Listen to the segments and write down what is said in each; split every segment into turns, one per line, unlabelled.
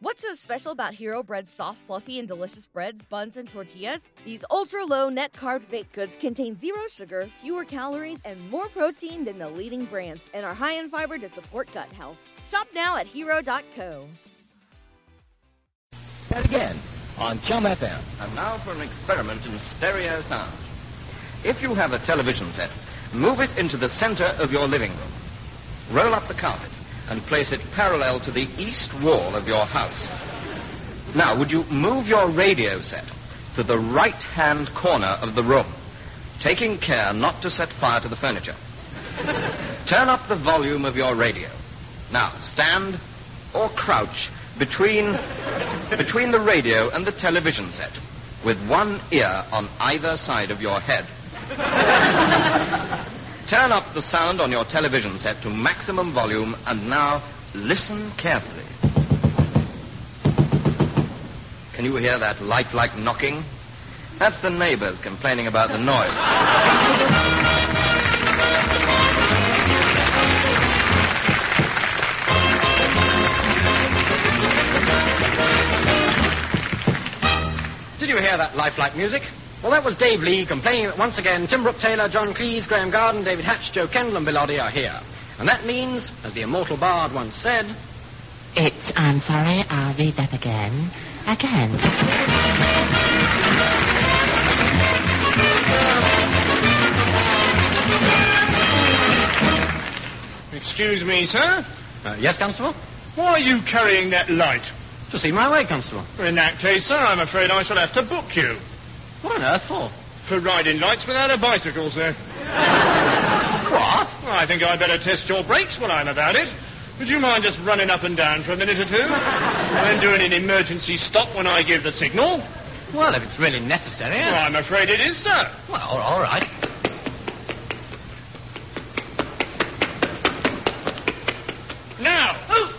What's so special about Hero Bread's soft, fluffy, and delicious breads, buns, and tortillas? These ultra low net carb baked goods contain zero sugar, fewer calories, and more protein than the leading brands, and are high in fiber to support gut health. Shop now at hero.co.
And again on Chum FM.
And now for an experiment in stereo sound. If you have a television set, move it into the center of your living room. Roll up the carpet and place it parallel to the east wall of your house. Now, would you move your radio set to the right-hand corner of the room, taking care not to set fire to the furniture? Turn up the volume of your radio. Now, stand or crouch between, between the radio and the television set, with one ear on either side of your head. Turn up the sound on your television set to maximum volume and now listen carefully. Can you hear that lifelike knocking? That's the neighbors complaining about the noise.
Did you hear that lifelike music? Well, that was Dave Lee complaining that once again Tim Brooke Taylor, John Cleese, Graeme Garden, David Hatch, Jo Kendall, and Bill Oddie are here. And that means, as the immortal bard once said,
It's, I'm sorry, I'll read that again. Again.
Excuse me, sir.
uh, Yes, Constable?
Why are you carrying that light?
To see my way, Constable.
In that case, sir, I'm afraid I shall have to book you.
What on earth for?
For riding lights without a bicycle, sir.
What?
Well, I think I'd better test your brakes while I'm about it. Would you mind just running up and down for a minute or two? and then doing an emergency stop when I give the signal?
Well, if it's really necessary. Eh?
Well, I'm afraid it is, sir.
Well, all right.
Now. Oh!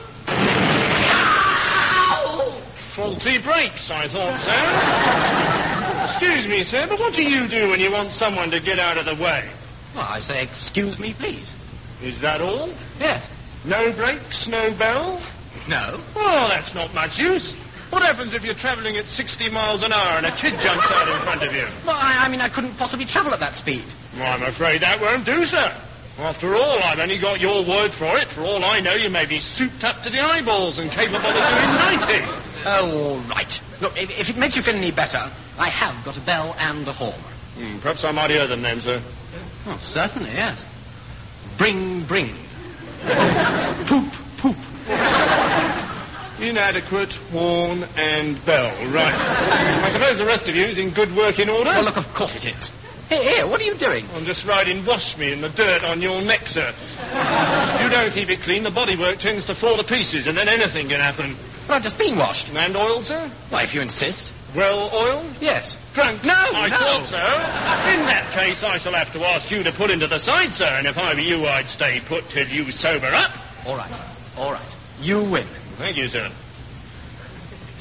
Faulty brakes, I thought, sir. Excuse me, sir, but what do you do when you want someone to get out of the way?
Well, I say, excuse me, please.
Is that all?
Yes.
No brakes, no bell?
No.
Oh, that's not much use. What happens if you're travelling at 60 miles an hour and a kid jumps out in front of you?
Well, I, I mean, I couldn't possibly travel at that speed.
Well, I'm afraid that won't do, sir. After all, I've only got your word for it. For all I know, you may be souped up to the eyeballs and capable of doing 90.
Oh, all right. Look, if, if it makes you feel any better, I have got a bell and a horn.
Hmm, perhaps I might hear them then, sir.
Oh, certainly, yes. Bring, bring. poop, poop.
Inadequate, horn, and bell. Right. I suppose the rest of you is in good working order?
Well, look, of course it is. Here, here, what are you doing?
I'm just riding wash me in the dirt on your neck, sir. If you don't keep it clean, the bodywork tends to fall to pieces, and then anything can happen.
Well, I've just been washed.
And oiled, sir?
Why, if you insist.
Well oiled?
Yes.
Drunk?
No,
I
no.
thought so. In that case, I shall have to ask you to pull into the side, sir, and if I were you, I'd stay put till you sober up.
All right, all right. You win.
Thank you, sir.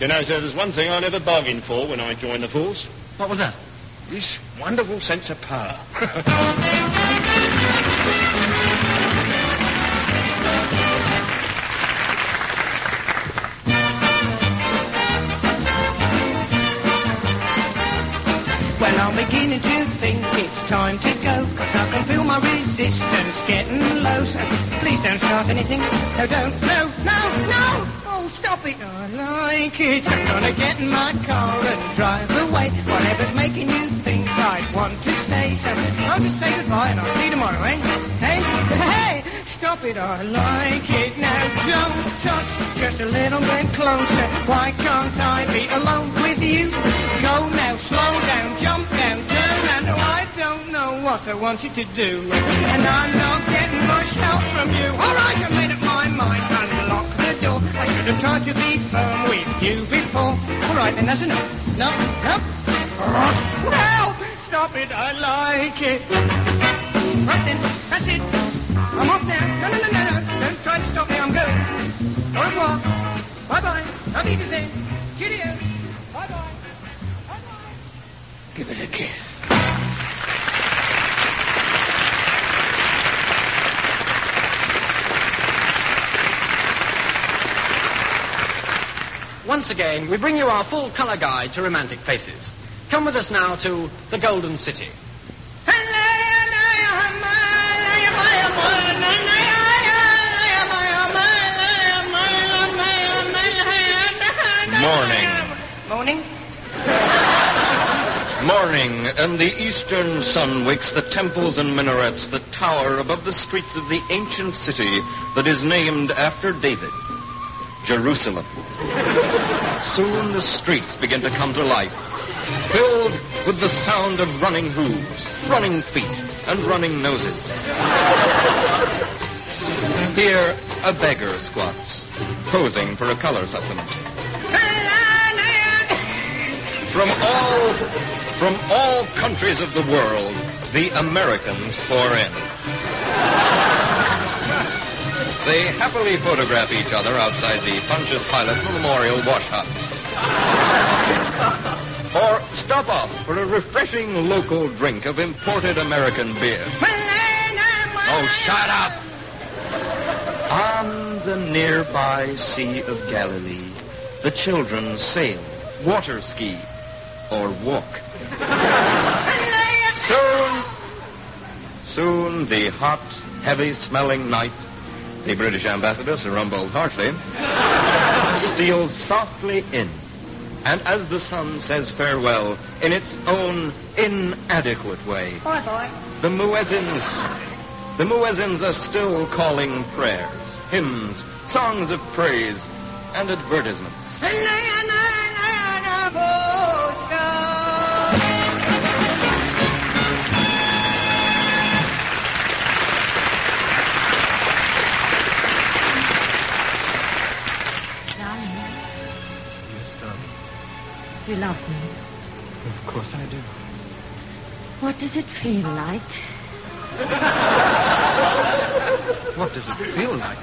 You know, sir, there's one thing I never bargained for when I joined the force.
What was that?
This wonderful sense of power.
I'm beginning to think it's time to go, cause I can feel my resistance getting low. So please don't start anything. No, don't. No, no, no. Oh, stop it. I like it. I'm gonna get in my car and drive away. Whatever's making you think I'd want to stay. So I'll just say goodbye and I'll see you tomorrow, eh? Hey, hey, stop it. I like it. Now don't touch just a little bit closer. Why can't I be alone with you? Go now, slow down, jump what I want you to do. And I'm not getting much help from you. All right, I made up my mind. Unlock the door. I should have tried to be firm with you before. All right, then that's enough. No, no. Well, stop it. I like it. Right then, that's it. I'm off now. No, no, no, no, no. Don't try to stop me. I'm going. Au revoir. Bye-bye. Auf Wiedersehen. Cheerio. Bye-bye. Bye-bye.
Give it a kiss.
Once again, we bring you our full color guide to romantic places. Come with us now to the Golden City.
Morning.
Morning.
Morning, and the eastern sun wakes the temples and minarets that tower above the streets of the ancient city that is named after David, Jerusalem. Soon the streets begin to come to life, filled with the sound of running hooves, running feet, and running noses. Here, a beggar squats, posing for a color supplement. From all from all countries of the world, the Americans pour in. They happily photograph each other outside the Pontius Pilate Memorial Wash Hut. Or stop off for a refreshing local drink of imported American beer. Oh, shut up! On the nearby Sea of Galilee, the children sail, water ski, or walk. Soon, soon the hot, heavy-smelling night, the British ambassador, Sir Rumbold Hartley, steals softly in. And as the sun says farewell in its own inadequate way,
Bye bye.
the muezzins, the muezzins are still calling prayers, hymns, songs of praise, and advertisements.
Love me?
Of course I do.
What does it feel like?
What does it feel like?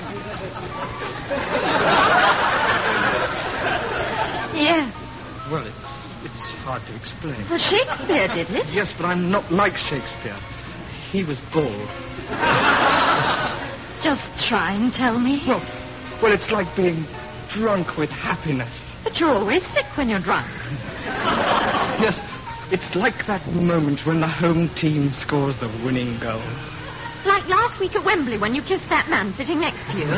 Yes.
Well, it's it's hard to explain.
Well, Shakespeare did it.
Yes, but I'm not like Shakespeare. He was bald.
Just try and tell me.
Well, well, it's like being drunk with happiness.
But you're always sick when you're drunk.
Yes, it's like that moment when the home team scores the winning goal.
Like last week at Wembley when you kissed that man sitting next to you.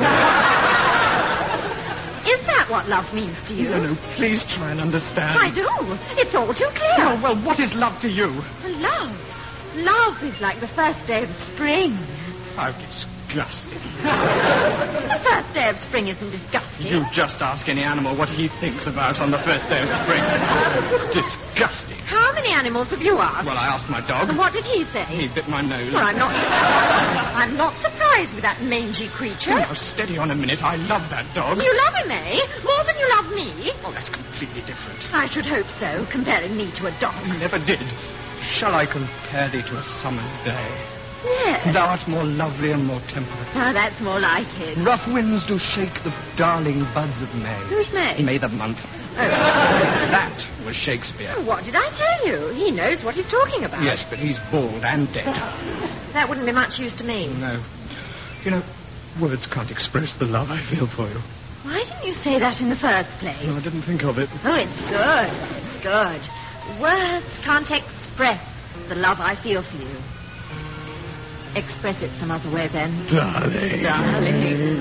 Is that what love means to you?
No, no, please try and understand.
I do. It's all too clear.
Well, well, what is love to you?
Love. Love is like the first day of spring.
How disgusting.
The first day of spring isn't disgusting.
You just ask any animal what he thinks about on the first day of spring. disgusting.
How many animals have you asked?
Well, I asked my dog.
And what did he say?
He bit my nose.
Well, I'm not. I'm not surprised with that mangy creature.
Now, steady on a minute. I love that dog.
You love him, eh? More than you love me?
Oh, that's completely different.
I should hope so, comparing me to a dog.
You never did. Shall I compare thee to a summer's day?
Yes.
Thou art more lovely and more temperate.
Ah, that's more like it.
Rough winds do shake the darling buds of May.
Who's May?
May the month.
Oh.
That was Shakespeare.
What did I tell you? He knows what he's talking about.
Yes, but he's bald and dead.
That wouldn't be much use to me.
No. You know, words can't express the love I feel for you.
Why didn't you say that in the first place?
No, I didn't think of it.
Oh, it's good. It's good. Words can't express the love I feel for you. Express it some other way, then.
Darling.
Darling.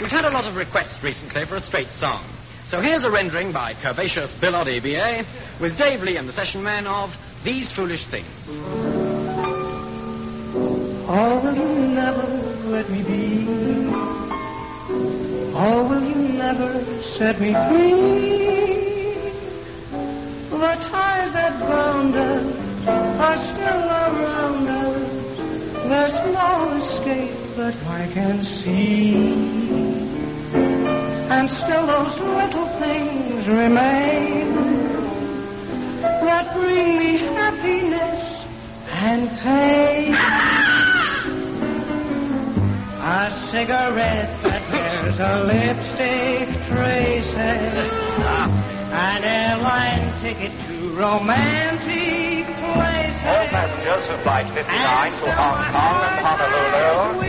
We've had a lot of requests recently for a straight song. So here's a rendering by curvaceous Bill Oddie, BA, with Dave Lee and the session men of These Foolish Things.
Or will you never let me be? Or will you never set me free? The ties that bound us are still around us. There's no escape that I can see. And still those little things remain that bring me happiness and pain. A cigarette that bears a lipstick traces. An airline ticket to romantic places.
All passengers
to Flight 59 to Hong Kong and Honolulu.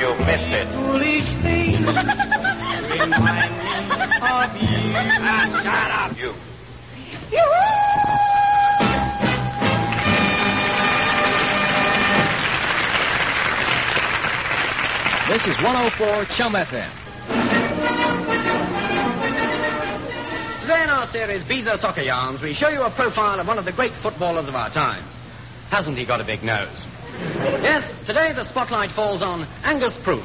You've missed it.
Foolish things remind me of you.
Ah, shut up, you.
This is 104 Chum FM.
Today in our series, Beezer Soccer Yarns, we show you a profile of one of the great footballers of our time. Hasn't he got a big nose? Yes, today the spotlight falls on Angus Prune.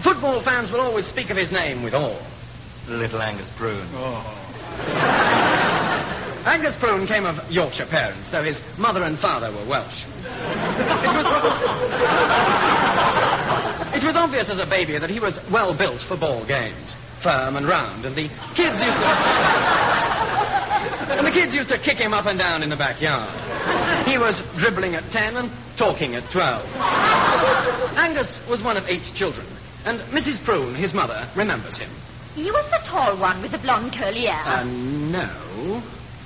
Football fans will always speak of his name with awe.
Little Angus Prune. Oh.
Angus Prune came of Yorkshire parents, though his mother and father were Welsh. It was, it was obvious as a baby that he was well built for ball games, firm and round, and the kids used to. and the kids used to kick him up and down in the backyard. He was dribbling at 10 and talking at 12. Angus was one of eight children, and Mrs. Prune, his mother, remembers him.
He was the tall one with the blonde curly hair.
Uh, no.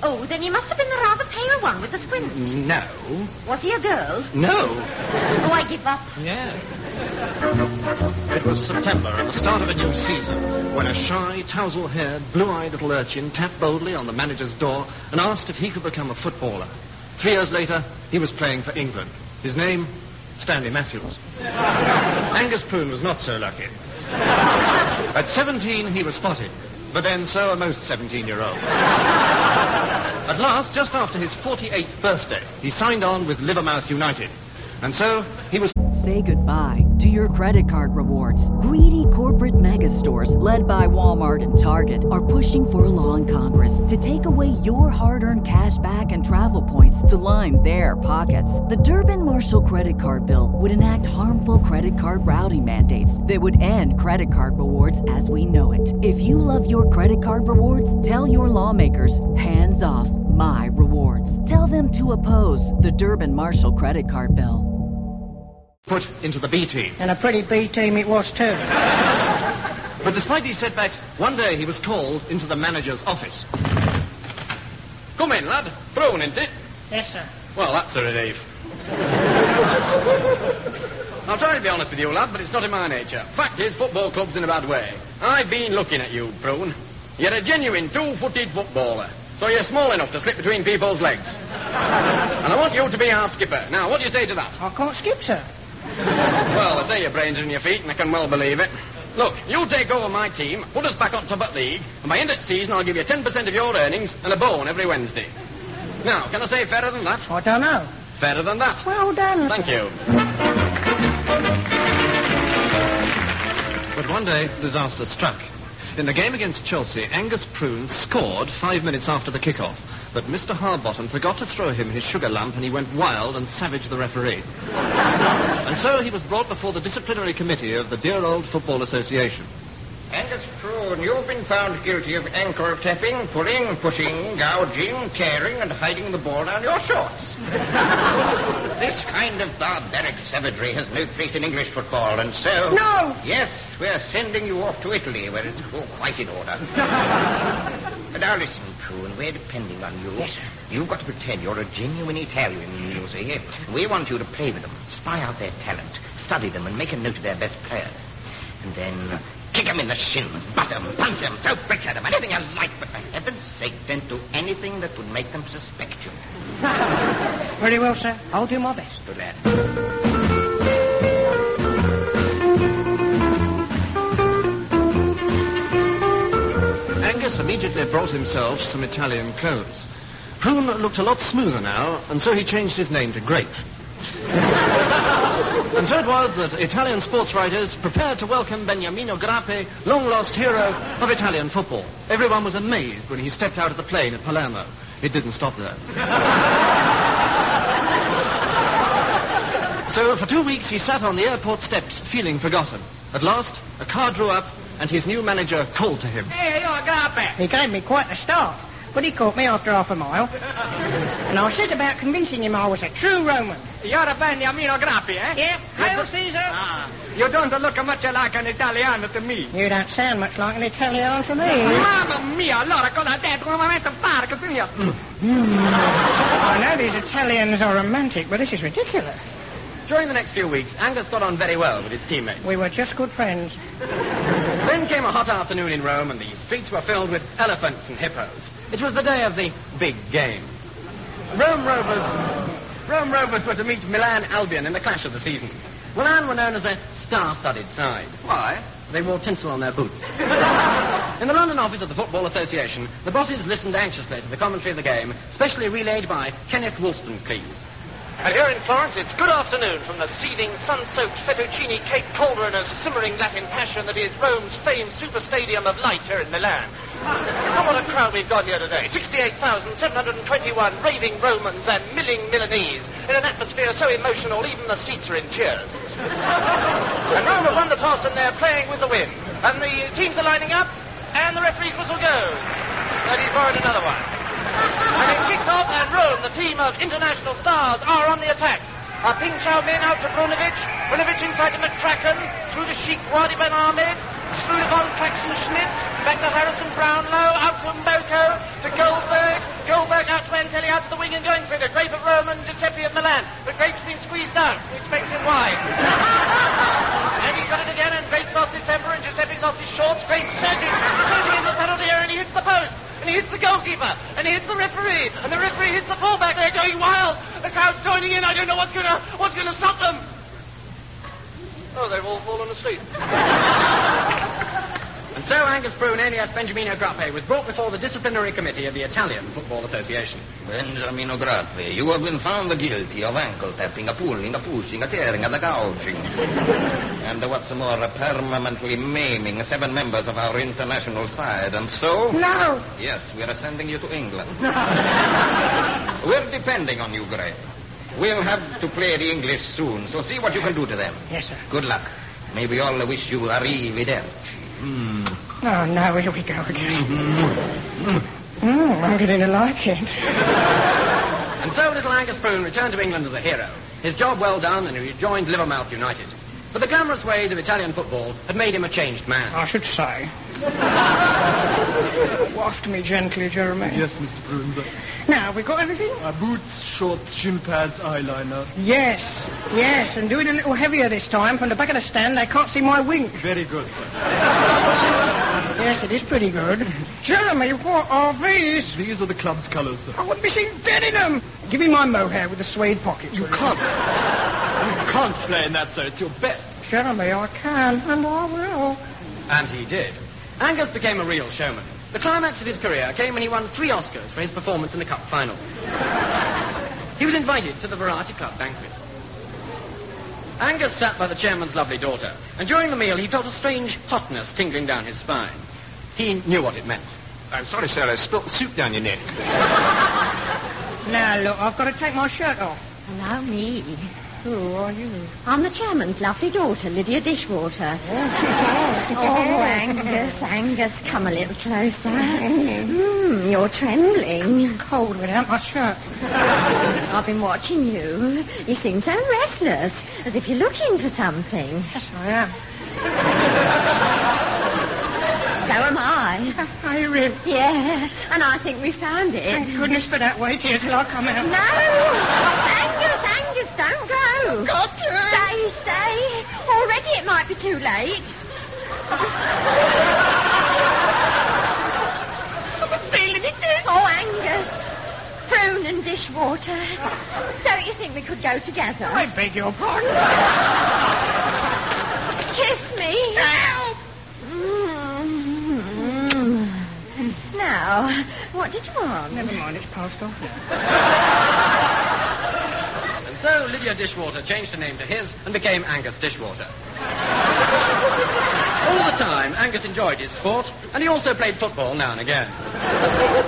Oh, then he must have been the rather pale one with the squint.
No.
Was he a girl?
No.
Oh, I give up.
Yeah. It was September and the start of a new season when a shy, tousle-haired, blue-eyed little urchin tapped boldly on the manager's door and asked if he could become a footballer. Three years later, he was playing for England. His name, Stanley Matthews. Angus Prune was not so lucky. At 17, he was spotted, but then so are most 17-year-olds. At last, just after his 48th birthday, he signed on with Livermouth United. And so, he was
Say goodbye to your credit card rewards. Greedy corporate mega stores, led by Walmart and Target, are pushing for a law in Congress to take away your hard earned cash back and travel points to line their pockets. The Durbin Marshall credit card bill would enact harmful credit card routing mandates that would end credit card rewards as we know it. If you love your credit card rewards, tell your lawmakers hands off my rewards. Tell them to oppose the Durbin Marshall credit card bill.
put into the B team.
And a pretty B team it was too.
But despite these setbacks, one day he was called into the manager's office. Come in, lad. Prune, isn't it?
Yes, sir.
Well, that's a relief. I'll try to be honest with you, lad, but it's not in my nature. Fact is, football club's in a bad way. I've been looking at you, Prune. You're a genuine two-footed footballer. So you're small enough to slip between people's legs. And I want you to be our skipper. Now, what do you say to that?
I can't skip, sir.
Well, I say your brains are in your feet, and I can well believe it. Look, you take over my team, put us back on top of the league, and by end of the season, I'll give you 10% of your earnings and a bone every Wednesday. Now, can I say fairer than that?
I don't know.
Fairer than that.
Well done.
Thank you. But one day, disaster struck. In the game against Chelsea, Angus Prune scored five minutes after the kickoff. But Mr. Harbottom forgot to throw him his sugar lump and he went wild and savaged the referee. and so he was brought before the disciplinary committee of the dear old Football Association.
Angus Prune, you've been found guilty of ankle tapping, pulling, pushing, gouging, tearing, and hiding the ball down your shorts. this kind of barbaric savagery has no place in English football, and so...
No!
Yes, we're sending you off to Italy, where it's all quite in order. now listen, Prune, we're depending on you. Yes, sir. You've got to pretend you're a genuine Italian, you see. We want you to play with them, spy out their talent, study them, and make a note of their best players. And then kick them in the shins, butt them, punch them, throw bricks at them, anything you like, but for heaven's sake, don't do anything that would make them suspect you.
Very well, sir. I'll do my best.
Good lad.
Angus immediately brought himself some Italian clothes. Prune looked a lot smoother now, and so he changed his name to Grape. And so it was that Italian sports writers prepared to welcome Beniamino Grappe, long-lost hero of Italian football. Everyone was amazed when he stepped out of the plane at Palermo. It didn't stop there. so for two weeks he sat on the airport steps feeling forgotten. At last, a car drew up, and his new manager called to him.
Hey, you're Garpe. He gave me quite a start, but he caught me after half a mile. and I set about convincing him I was a true Roman.
You're a Beniamino Grappi, eh?
Yeah, Hail Caesar.
Ah.
You don't look much like an Italiano to me.
You don't sound much like an Italian to me.
Mamma mia, allora cosa detto? Come avete fatto? Così io-
I know these Italians are romantic, but this is ridiculous.
During the next few weeks, Angus got on very well with his teammates.
We were just good friends.
Then came a hot afternoon in Rome, and the streets were filled with elephants and hippos. It was the day of the big game. Rome Rovers, Rome Rovers were to meet Milan Albion in the clash of the season. Milan were known as a star-studded side. Why? They wore tinsel on their boots. in the London office of the Football Association, the bosses listened anxiously to the commentary of the game, specially relayed by Kenneth Wollstonecleave. And here in Florence, it's good afternoon from the seething, sun-soaked fettuccine cake cauldron of simmering Latin passion that is Rome's famed super stadium of light here in Milan. And what a crowd we've got here today. 68,721 raving Romans and milling Milanese in an atmosphere so emotional even the seats are in tears. and Rome have won the toss and they're playing with the wind. And the teams are lining up and the referee's whistle goes. And he's borrowed another one. Off, and Rome, the team of international stars, are on the attack. Uh, Ping Chao Min out to Brunovic. Brunovic inside to McCracken. Through to Sheikh Wadi Ben Ahmed. Through to Von Traxen Schnitz. Back to Harrison Brownlow. Out to Mboko. To Goldberg. Goldberg out to Antelli. Out to the wing and going for it. Grape of Rome and Giuseppe of Milan. But Grape's been squeezed out, which makes him wide. and he's got it again, and Grape's lost his temper, and Giuseppe's lost his shorts. Grape's surging, surging into the penalty area, and he hits the post. And he hits the goalkeeper, and he hits the referee, and the referee hits the fullback. They're going wild. The crowd's joining in. I don't know what's gonna what's gonna stop them. Oh, they've all fallen asleep. and so Angus Prune, alias Benjamino Grappe, was brought before the disciplinary committee of the Italian Football Association.
Benjamino Grappe, you have been found guilty of ankle tapping, a pulling, a pushing, a tearing, and a gouging. and what's more, permanently maiming seven members of our international side. And so?
No.
Yes, we are sending you to England. We're depending on you, Grape. We'll have to play the English soon, so see what you can do to them.
Yes, sir.
Good luck. May we all wish you arrivederci. Hmm.
Oh, no, here we go again. Mm, I'm getting to like it.
And so little Angus Prune returned to England as a hero. His job well done, and he rejoined Livermouth United. But the glamorous ways of Italian football had made him a changed man.
I should say. Waft me gently, Jeremy.
Yes, Mr. Bruin.
Now, we got everything?
Uh, boots, shorts, shin pads, eyeliner.
Yes, yes, and do it a little heavier this time. From the back of the stand, they can't see my wink.
Very good, sir.
Yes, it is pretty good. Jeremy, what are these?
These are the club's colours, sir.
I wouldn't be seen dead in them. Give me my mohair with the suede pockets.
You can't. You can't play in that, sir. It's your best.
Jeremy, I can, and I will.
And he did. Angus became a real showman. The climax of his career came when he won three Oscars for his performance in the Cup final. he was invited to the Variety Club banquet. Angus sat by the chairman's lovely daughter, and during the meal he felt a strange hotness tingling down his spine. He knew what it meant.
I'm sorry, sir. I spilt the soup down your neck.
Now, look, I've got to take my shirt off.
Allow me.
Who are you?
I'm the chairman's lovely daughter, Lydia Dishwater. Oh, Angus, Angus, come a little closer. Mm, you're trembling.
Cold without my shirt.
I've been watching you. You seem so restless, as if you're looking for something.
Yes, I am.
So am I.
Really?
Yeah, and I think we found it.
Thank goodness for that. Wait here till I come out.
No! Oh, Angus, Angus, don't go.
Got to.
Stay, stay. Already it might be too late.
I'm feeling it.
Oh, Angus. Prune and dishwater. Don't you think we could go together?
I beg your pardon.
Kiss me.
Help!
Mm. Now, what did you want?
Never mind, it's passed off now.
And so Lydia Dishwater changed her name to his and became Angus Dishwater. All the time, Angus enjoyed his sport, and he also played football now and again.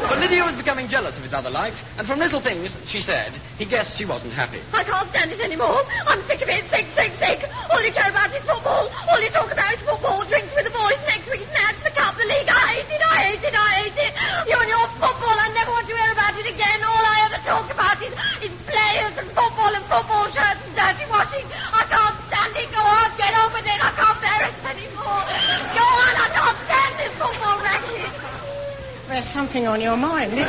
But Lydia was becoming jealous of his other life, and from little things she said, he guessed she wasn't happy.
I can't stand it anymore. I'm sick of it. Sick, sick, sick. All you care about is football. All you talk about is football. Drinks with the boys. Next week's match, the cup, the league. I hate it. I hate it. I hate it. You and your football. I never want to hear about it again. All I ever talk about is, is players and football and football shirts and dirty washing. I can't stand it. Go on, get on with it. I
on your mind, isn't it?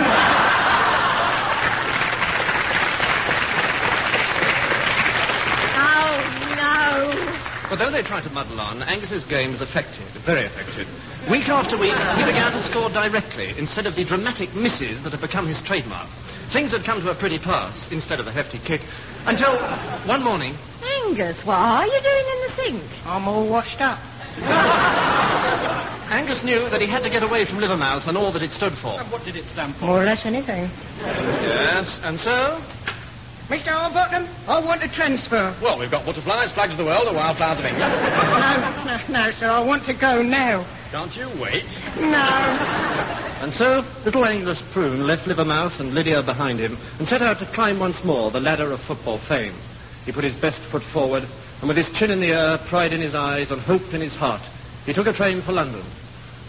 Oh, no.
But though they tried to muddle on, Angus's game was effective, very effective. Week after week, he began to score directly instead of the dramatic misses that had become his trademark. Things had come to a pretty pass instead of a hefty kick until one morning.
Angus, what are you doing in the sink?
I'm all washed up.
Angus knew that he had to get away from Livermouth and all that it stood for.
And What did it stand for?
More or less anything.
Yes, and so?
Mr. Arbutton, I want a transfer.
Well, we've got butterflies, flags of the world, and wildflowers of England.
No, no, no, sir, I want to go now.
Can't you wait?
No.
And so, little Angus Prune left Livermouth and Lydia behind him and set out to climb once more the ladder of football fame. He put his best foot forward, and with his chin in the air, pride in his eyes, and hope in his heart, he took a train for London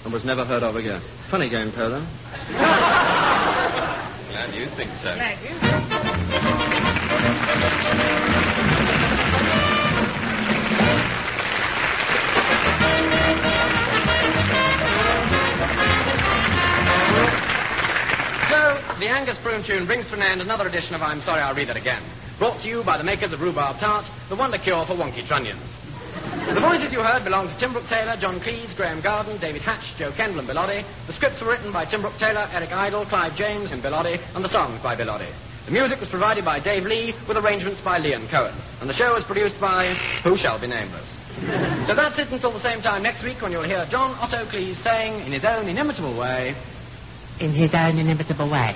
and was never heard of again. Funny game, Polo.
Glad you think so.
Thank you.
So, the Angus Prune tune brings to an end another edition of I'm Sorry I'll Read It Again. Brought to you by the makers of rhubarb tart, the wonder cure for wonky trunnions. The voices you heard belong to Tim Brooke Taylor, John Cleese, Graeme Garden, David Hatch, Jo Kendall, and Bill Oddie. The scripts were written by Tim Brooke Taylor, Eric Idle, Clive James, and Bill Oddie, and the songs by Bill Oddie. The music was provided by Dave Lee, with arrangements by Leon Cohen. And the show was produced by who shall be nameless. so that's it until the same time next week when you'll hear John Otto Cleese saying, in his own inimitable way,
In his own inimitable way.